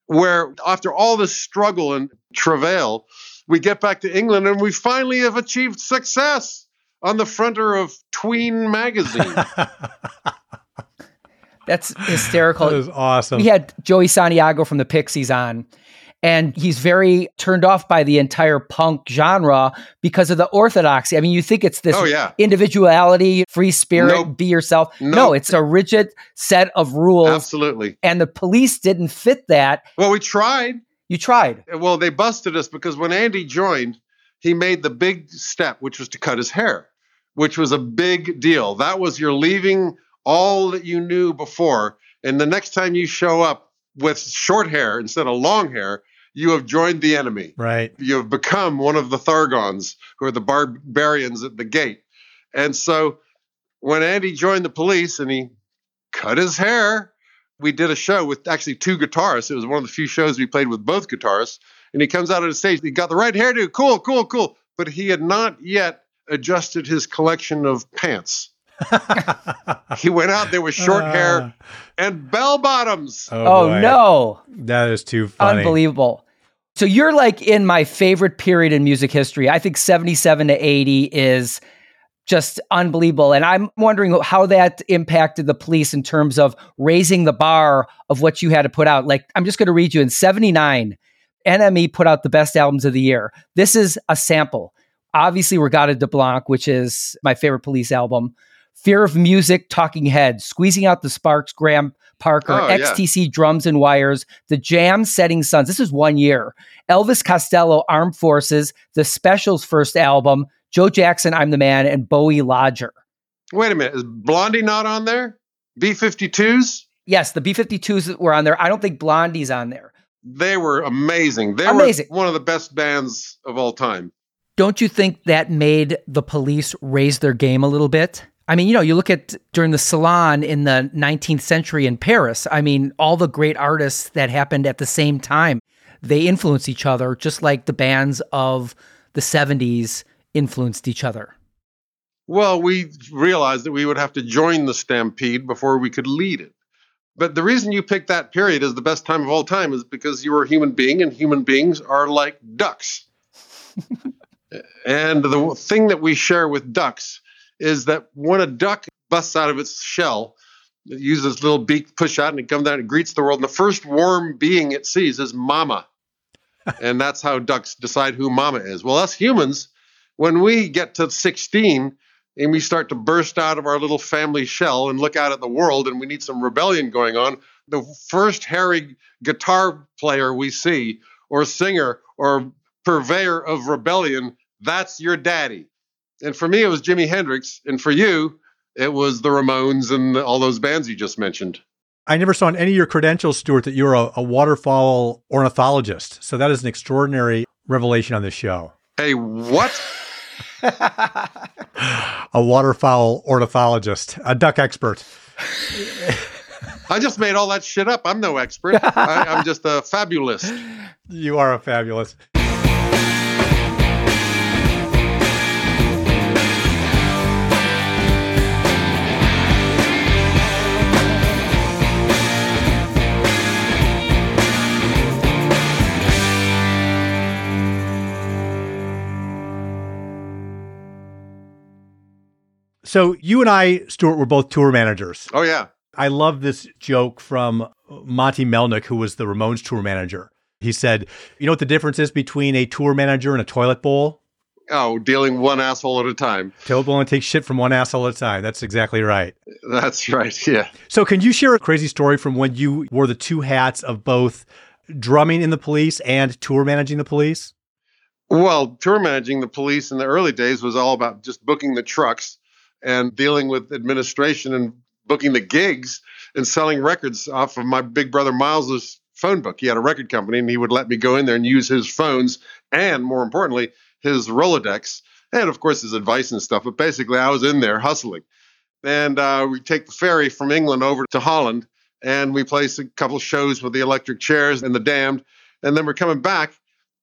where after all this struggle and travail, we get back to England and we finally have achieved success. on the fronter of Tween magazine. That's hysterical. That is awesome. We had Joey Santiago from the Pixies on, and he's very turned off by the entire punk genre because of the orthodoxy. I mean, you think it's this Oh, yeah. individuality, free spirit, Nope. be yourself. No, it's a rigid set of rules. Absolutely. And the police didn't fit that. Well, we tried. You tried. Well, they busted us because when Andy joined, he made the big step, which was to cut his hair, which was a big deal. That was you're leaving all that you knew before. And the next time you show up with short hair instead of long hair, you have joined the enemy. right. You have become one of the Thargons, who are the barbarians at the gate. And so when Andy joined the police and he cut his hair, we did a show with actually two guitarists. It was one of the few shows we played with both guitarists. And he comes out on the stage. He got the right hairdo. Cool, cool, cool. But he had not yet adjusted his collection of pants. he went out there with short uh. hair and bell bottoms. Oh, oh, boy. no. That is too funny. Unbelievable. So you're like in my favorite period in music history. I think 77 to 80 is just unbelievable. And I'm wondering how that impacted the police in terms of raising the bar of what you had to put out. Like, I'm just going to read you in 79, NME put out the best albums of the year. This is a sample. Obviously, Reggatta de Blanc, which is my favorite police album. Fear of Music, Talking Heads, Squeezing Out the Sparks, Graham Parker, Oh, yeah. XTC Drums and Wires, The Jam, Setting Sons. This is one year. Elvis Costello, Armed Forces, The Specials' first album, Joe Jackson, I'm the Man, and Bowie Lodger. Wait a minute. Is Blondie not on there? B 52s? Yes, the B 52s were on there. I don't think Blondie's on there. They were amazing. They Amazing. were one of the best bands of all time. Don't you think that made the police raise their game a little bit? I mean, you know, you look at during the salon in the 19th century in Paris. I mean, all the great artists that happened at the same time, they influenced each other, just like the bands of the 70s influenced each other. Well, we realized that we would have to join the stampede before we could lead it. But the reason you picked that period as the best time of all time is because you were a human being, and human beings are like ducks. and the thing that we share with ducks is that when a duck busts out of its shell, it uses its little beak to push out and it comes down and greets the world. And the first warm being it sees is mama. and that's how ducks decide who mama is. Well, us humans, when we get to 16 and we start to burst out of our little family shell and look out at the world and we need some rebellion going on, the first hairy guitar player we see, or singer, or purveyor of rebellion, that's your daddy. And for me, it was Jimi Hendrix. And for you, it was the Ramones and all those bands you just mentioned. I never saw in any of your credentials, Stewart, that you're a, a waterfowl ornithologist. So that is an extraordinary revelation on this show. Hey, what? A waterfowl ornithologist, a duck expert. I just made all that shit up. I'm no expert. I, I'm just a fabulist. You are a fabulous. So you and I, Stewart, were both tour managers. Oh, yeah. I love this joke from Monte Melnick, who was the Ramones tour manager. He said, You know what the difference is between a tour manager and a toilet bowl? Oh, dealing one asshole at a time. Toilet bowl only takes shit from one asshole at a time. That's exactly right. That's right. Yeah. So, can you share a crazy story from when you wore the two hats of both drumming in the police and tour managing the police? Well, tour managing the police in the early days was all about just booking the trucks and dealing with administration and booking the gigs and selling records off of my big brother Miles's phone book. He had a record company and he would let me go in there and use his phones and more importantly, his Rolodex and of course his advice and stuff. But basically I was in there hustling. And uh, we take the ferry from England over to Holland and we place a couple shows with the electric chairs and the damned. And then we're coming back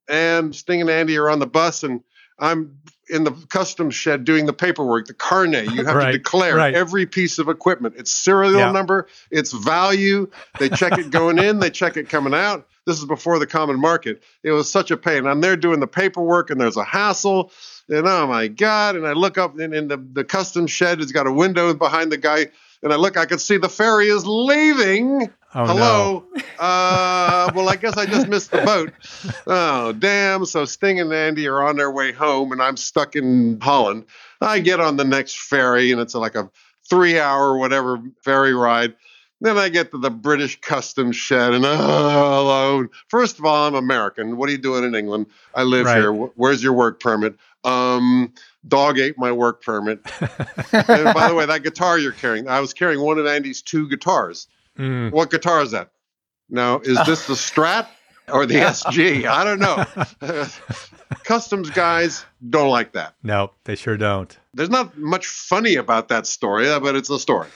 and Sting and Andy are on the bus and I'm in the customs shed doing the paperwork, the carnet. You have Right, to declare right. every piece of equipment, its serial Yeah. number, its value. They check it going in, they check it coming out. This is before the common market. It was such a pain. I'm there doing the paperwork, and there's a hassle. And oh my God. And I look up, and in the, the customs shed has got a window behind the guy. And I look, I can see the ferry is leaving. Oh, Hello. Uh, well, I guess I just missed the boat. Oh, damn. So Sting and Andy are on their way home, and I'm stuck in Holland. I get on the next ferry, and it's like a three hour, whatever ferry ride. Then I get to the British customs shed, and oh, alone. First of all, I'm American. What are you doing in England? I live Right. here. Where's your work permit? Um, dog ate my work permit. and by the way, that guitar you're carrying, I was carrying one of Andy's two guitars. Mm. What guitar is that? Now, is this the Strat or the SG? I don't know. Customs guys don't like that. No, they sure don't. There's not much funny about that story, uh, but it's a story.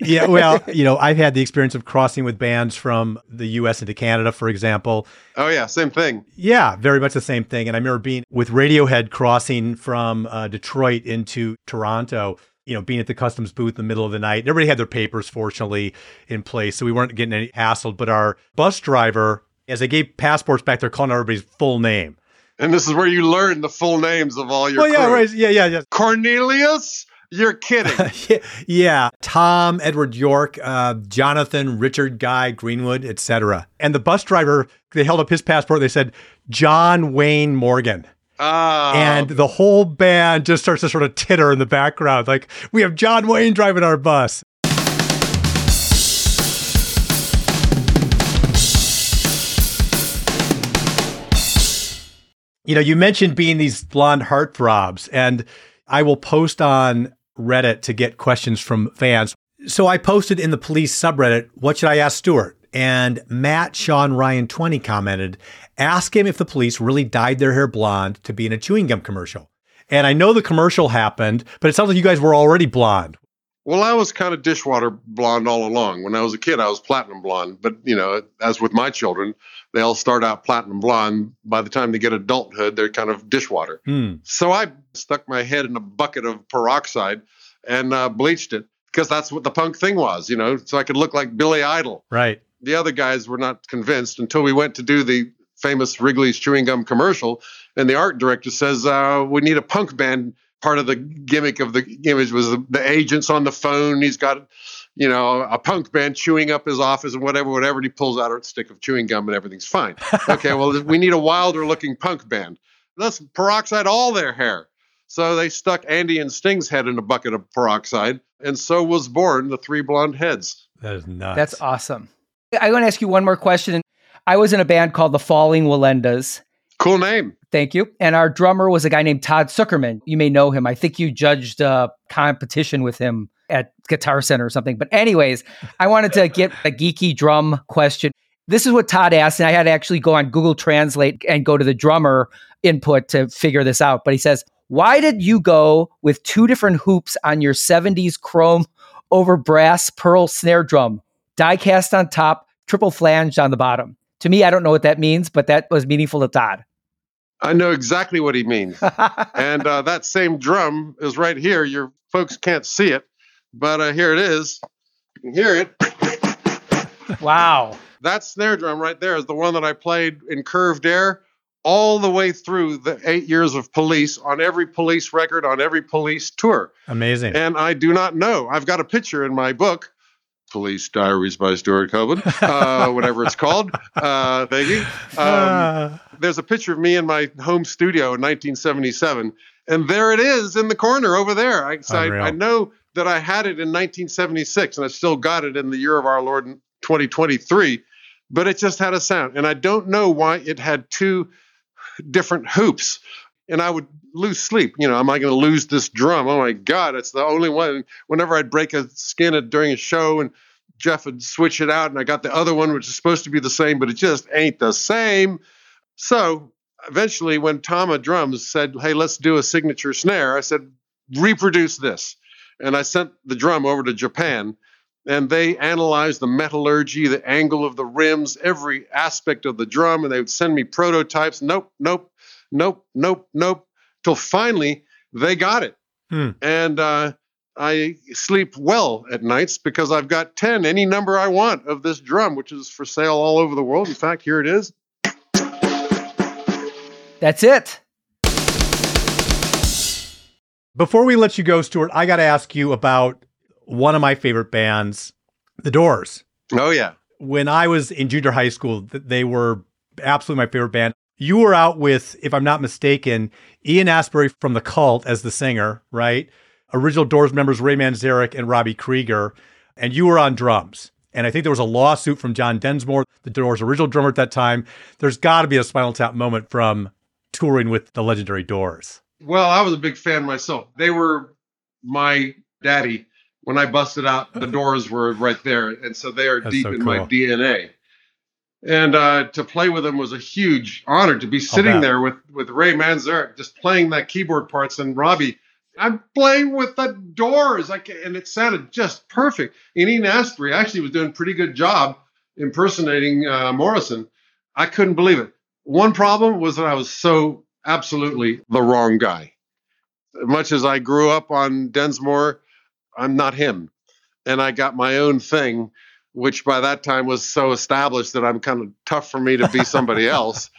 yeah, well, you know, I've had the experience of crossing with bands from the US into Canada, for example. Oh, yeah, same thing. Yeah, very much the same thing. And I remember being with Radiohead crossing from uh, Detroit into Toronto, you know, being at the customs booth in the middle of the night. Everybody had their papers, fortunately, in place. So we weren't getting any hassled. But our bus driver, as they gave passports back, they're calling everybody's full name. And this is where you learn the full names of all your Well, yeah, crew. right. Yeah, yeah, yeah. Cornelius? You're kidding. yeah, yeah. Tom, Edward Yorke, uh, Jonathan, Richard Guy, Greenwood, etc. And the bus driver, they held up his passport. They said John Wayne Morgan. Ah, And the whole band just starts to sort of titter in the background, like we have John Wayne driving our bus. You know, you mentioned being these blonde heartthrobs, and I will post on Reddit to get questions from fans. So I posted in the police subreddit, what should I ask Stewart? And Matt Sean Ryan 20 commented, ask him if the police really dyed their hair blonde to be in a chewing gum commercial. And I know the commercial happened, but it sounds like you guys were already blonde. Well, I was kind of dishwater blonde all along. When I was a kid, I was platinum blonde. But, you know, as with my children, they all start out platinum blonde. By the time they get adulthood, they're kind of dishwater. Hmm. So I stuck my head in a bucket of peroxide and uh, bleached it because that's what the punk thing was, you know, so I could look like Billy Idol. Right. The other guys were not convinced until we went to do the famous Wrigley's chewing gum commercial. And the art director says, uh, we need a punk band. Part of the gimmick of the image was the, the agent's on the phone. He's got, you know, a punk band chewing up his office and whatever, whatever. And he pulls out a stick of chewing gum and everything's fine. okay, well, we need a wilder looking punk band. Let's peroxide all their hair. So they stuck Andy and Sting's head in a bucket of peroxide, and so was born the three blonde heads. That is nuts. That's awesome. I want to ask you one more question. I was in a band called the Falling Wallendas. Cool name. Thank you. And our drummer was a guy named Todd Zuckerman. You may know him. I think you judged a competition with him at Guitar Center or something. But, anyways, I wanted to get a geeky drum question. This is what Todd asked, and I had to actually go on Google Translate and go to the drummer input to figure this out. But he says, Why did you go with two different hoops on your 70s chrome over brass pearl snare drum? Die cast on top, triple flanged on the bottom. To me, I don't know what that means, but that was meaningful to Todd. I know exactly what he means. and uh, that same drum is right here. Your folks can't see it, but uh, here it is. You can hear it. wow. That snare drum right there is the one that I played in Curved Air all the way through the eight years of police on every police record, on every police tour. Amazing. And I do not know. I've got a picture in my book, Police Diaries by Stewart Copeland, uh, whatever it's called. Uh, thank you. Um, Ah. there's a picture of me in my home studio in 1977, and there it is in the corner over there. I, so I, I know that I had it in 1976, and I still got it in the year of our Lord 2023, but it just had a sound, and I don't know why it had two different hoops. And I would lose sleep. You know, am I going to lose this drum? Oh my God, it's the only one. Whenever I'd break a skin during a show and Jeff would switch it out, and I got the other one, which is supposed to be the same, but it just ain't the same. So eventually, when Tama Drums said, Hey, let's do a signature snare, I said, reproduce this. And I sent the drum over to Japan, and they analyzed the metallurgy, the angle of the rims, every aspect of the drum, and they would send me prototypes. Nope, nope, nope, nope, nope. till finally they got it. Hmm. And uh, I sleep well at nights because I've got 10, any number I want of this drum, which is for sale all over the world. In fact, here it is. That's it. Before we let you go, Stewart, I got to ask you about one of my favorite bands, The Doors. Oh, yeah. When I was in junior high school, they were absolutely my favorite band. You were out with, if I'm not mistaken, Ian Astbury from The Cult as the singer, right? Original Doors members Ray Manzarek and Robbie Krieger, and you were on drums. And I think there was a lawsuit from John Densmore, the Doors' original drummer at that time. There's got to be a Spinal Tap moment from touring with the legendary Doors. Well, I was a big fan myself. They were my daddy. When I busted out, the doors were right there. And so they are That's deep so in my. DNA. And uh, to play with him was a huge honor to be sitting there with, with Ray Manzarek, just playing that keyboard parts and Robbie. I'm playing with the doors. I can, and it sounded just perfect. And Ian Astbury actually was doing a pretty good job impersonating uh, Morrison. I couldn't believe it. One problem was that I was so absolutely the wrong guy. Much as I grew up on Densmore, I'm not him. And I got my own thing, which by that time was so established that I'm kind of tough for me to be somebody else.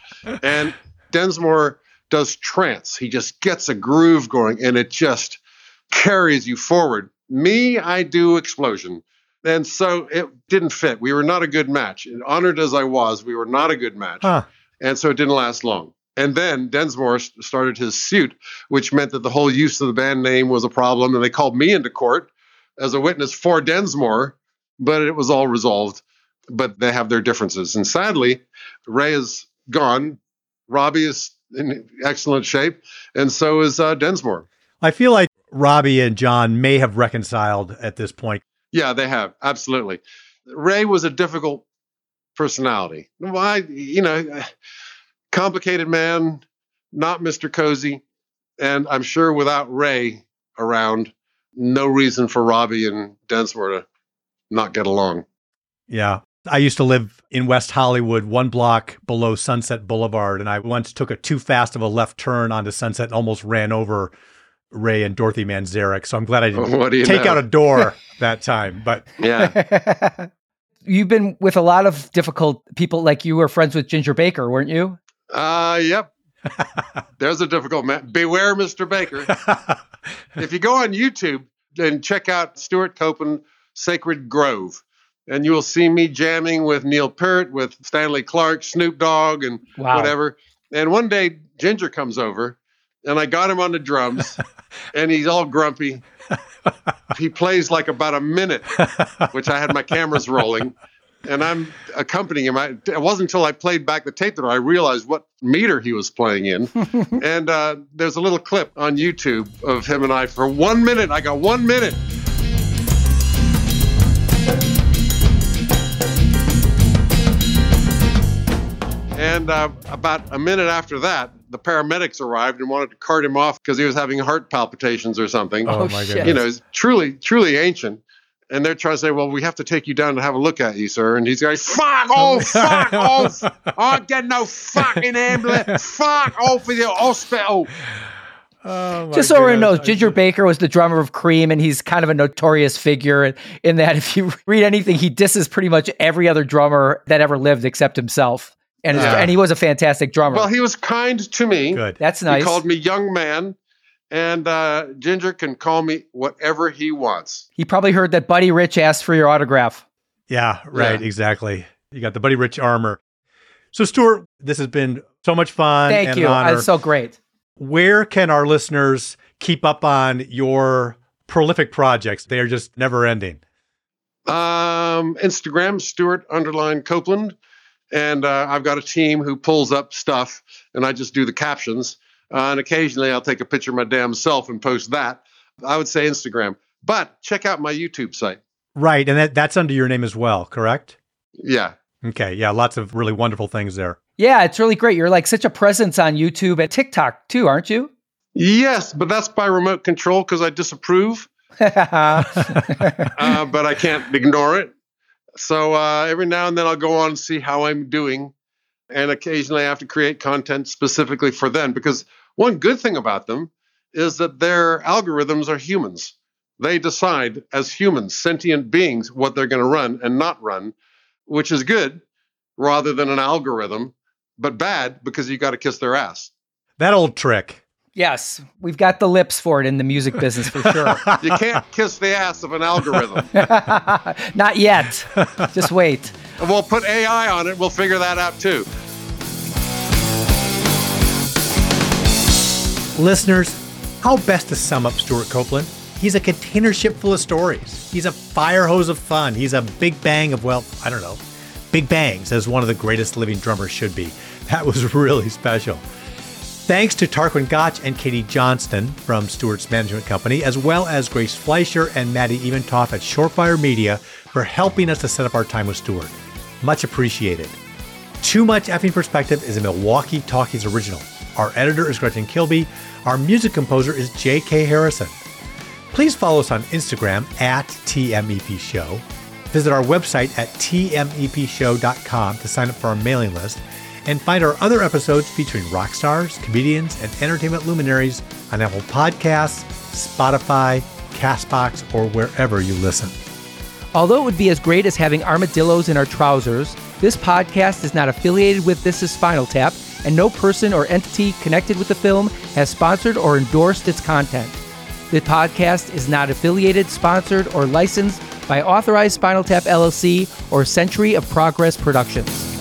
And Densmore does trance. He just gets a groove going and it just carries you forward. Me, I do explosion. And so it didn't fit. We were not a good match. And honored as I was, we were not a good match. Huh. And so it didn't last long. And then Densmore started his suit, which meant that the whole use of the band name was a problem. And they called me into court as a witness for Densmore, but it was all resolved. But they have their differences. And sadly, Ray is gone. Robbie is in excellent shape. And so is uh, Densmore. I feel like Robbie and John may have reconciled at this point. Yeah, they have. Absolutely. Ray was a difficult personality. Why, you know, complicated man, not Mr. Cozy. And I'm sure without Ray around, no reason for Robbie and Densmore to not get along. Yeah. I used to live in West Hollywood, one block below Sunset Boulevard, and I once took a too fast of a left turn onto Sunset and almost ran over Ray and Dorothy Manzarek. So I'm glad I didn't What do you take know? out a door that time. But Yeah. You've been with a lot of difficult people, like you were friends with Ginger Baker, weren't you? Uh, yep. There's a difficult man. Beware, Mr. Baker. if you go on YouTube and check out Stewart Copeland, Sacred Grove, and you will see me jamming with Neil Peart, with Stanley Clarke, Snoop Dogg, and Wow. whatever. And one day Ginger comes over, and I got him on the drums, and he's all grumpy. He plays like about a minute, which I had my cameras rolling, and I'm accompanying him. I, it wasn't until I played back the tape that I realized what meter he was playing in. and uh, there's a little clip on YouTube of him and I for one minute. I got one minute. And uh, about a minute after that, the paramedics arrived and wanted to cart him off because he was having heart palpitations or something. oh, Oh, my shit. goodness. You know, he's truly, truly ancient. And they're trying to say, well, we have to take you down to have a look at you, sir. And he's going, fuck off, fuck off. I get no fucking ambulance. Fuck off with your hospital. Oh, Just so everyone goodness. knows, Ginger Baker was the drummer of Cream, and he's kind of a notorious figure in, in that if you read anything, he disses pretty much every other drummer that ever lived except himself. And, his- Yeah. and he was a fantastic drummer. Well, he was kind to me. Good. That's nice. He called me young man. And uh, Ginger can call me whatever he wants. he probably heard that Buddy Rich asked for your autograph. Yeah, right. Yeah. Exactly. You got the Buddy Rich armor. So, Stewart, this has been so much fun. Thank and you. An honor. So great. Where can our listeners keep up on your prolific projects? They are just never ending. Um, Instagram, Stewart underline Copeland. And uh, I've got a team who pulls up stuff and I just do the captions. Uh, and occasionally I'll take a picture of my damn self and post that. I would say Instagram. But check out my YouTube site. Right. And that, that's under your name as well, correct? Yeah. Okay. Yeah. Lots of really wonderful things there. Yeah, it's really great. You're like such a presence on YouTube and TikTok too, aren't you? Yes, but that's by remote control because I disapprove, uh, but I can't ignore it. So uh, every now and then I'll go on and see how I'm doing. And occasionally I have to create content specifically for them because One good thing about them is that their algorithms are humans. They decide as humans, sentient beings, what they're going to run and not run, which is good rather than an algorithm, but bad because you got to kiss their ass. That old trick. Yes, we've got the lips for it in the music business for sure. you can't kiss the ass of an algorithm. Not yet. Just wait. We'll put AI on it. We'll figure that out too. Listeners, how best to sum up Stewart Copeland? He's a container ship full of stories. He's a fire hose of fun. He's a big bang of, well, I don't know, big bangs, as one of the greatest living drummers should be. That was really special. Thanks to Tarquin Gotch and Katie Johnston from Stewart's Management Company, as well as Grace Fleischer and Maddie Eventoff at Shorefire Media for helping us to set up our time with Stewart. Much appreciated. Too Much Effing Perspective is a Milwaukee Talkies original. Our editor is Gretchen Kilby. Our music composer is J.K. Harrison. Please follow us on Instagram at TMEP Show. Visit our website at tmepshow.com to sign up for our mailing list and find our other episodes featuring rock stars, comedians, and entertainment luminaries on Apple Podcasts, Spotify, Castbox, or wherever you listen. Although it would be as great as having armadillos in our trousers, this podcast is not affiliated with This Is Spinal Tap, and no person or entity connected with the film has sponsored or endorsed its content. The podcast is not affiliated, sponsored, or licensed by Authorized Spinal Tap LLC or Century of Progress Productions.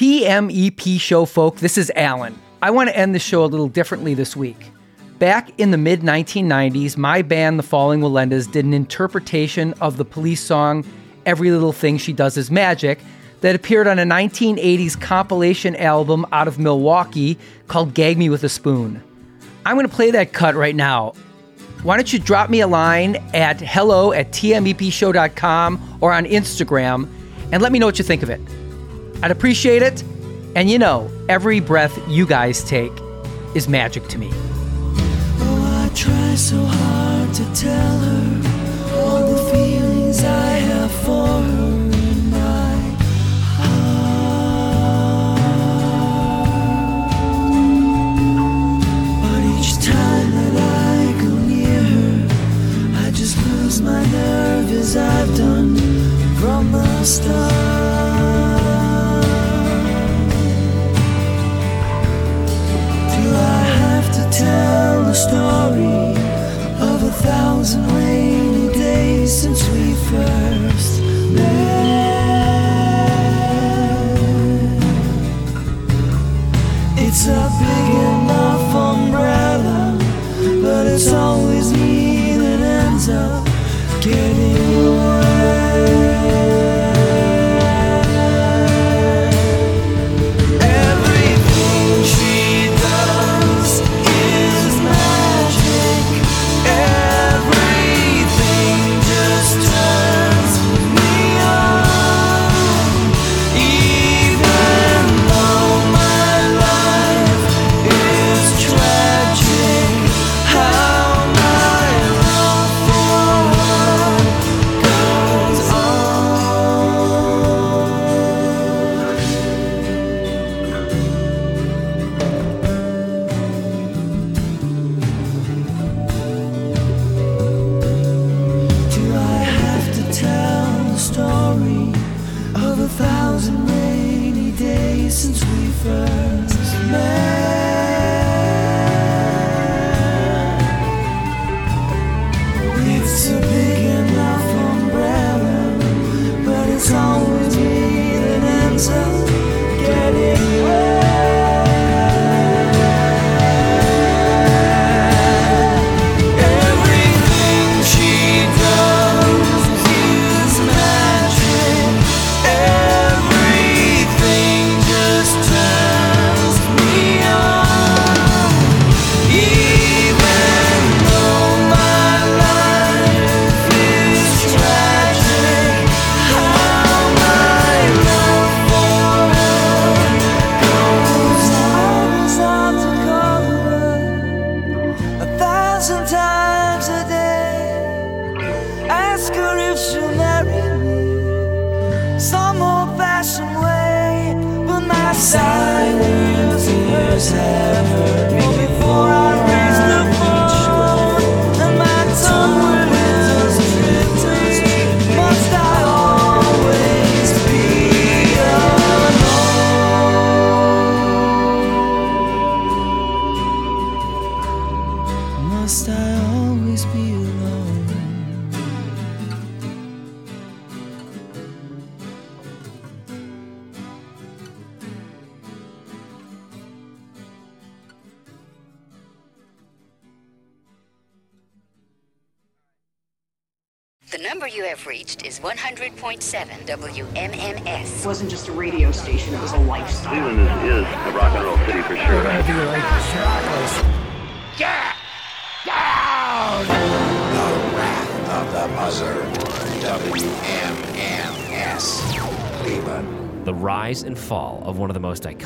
TMEP show folk, this is Alan. I want to end the show a little differently this week. Back in the mid 1990s, my band, The Falling Wallendas, did an interpretation of the police song Every Little Thing She Does Is Magic that appeared on a 1980s compilation album out of Milwaukee called Gag Me with a Spoon. I'm going to play that cut right now. Why don't you drop me a line at hello at tmepshow.com or on Instagram and let me know what you think of it. I'd appreciate it. And you know, every breath you guys take is magic to me. Oh,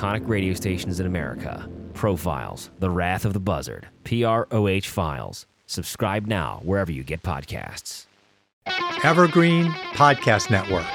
iconic radio stations in America. Profiles, The Wrath of the Buzzard, PROH Files. Subscribe now wherever you get podcasts. Evergreen Podcast Network.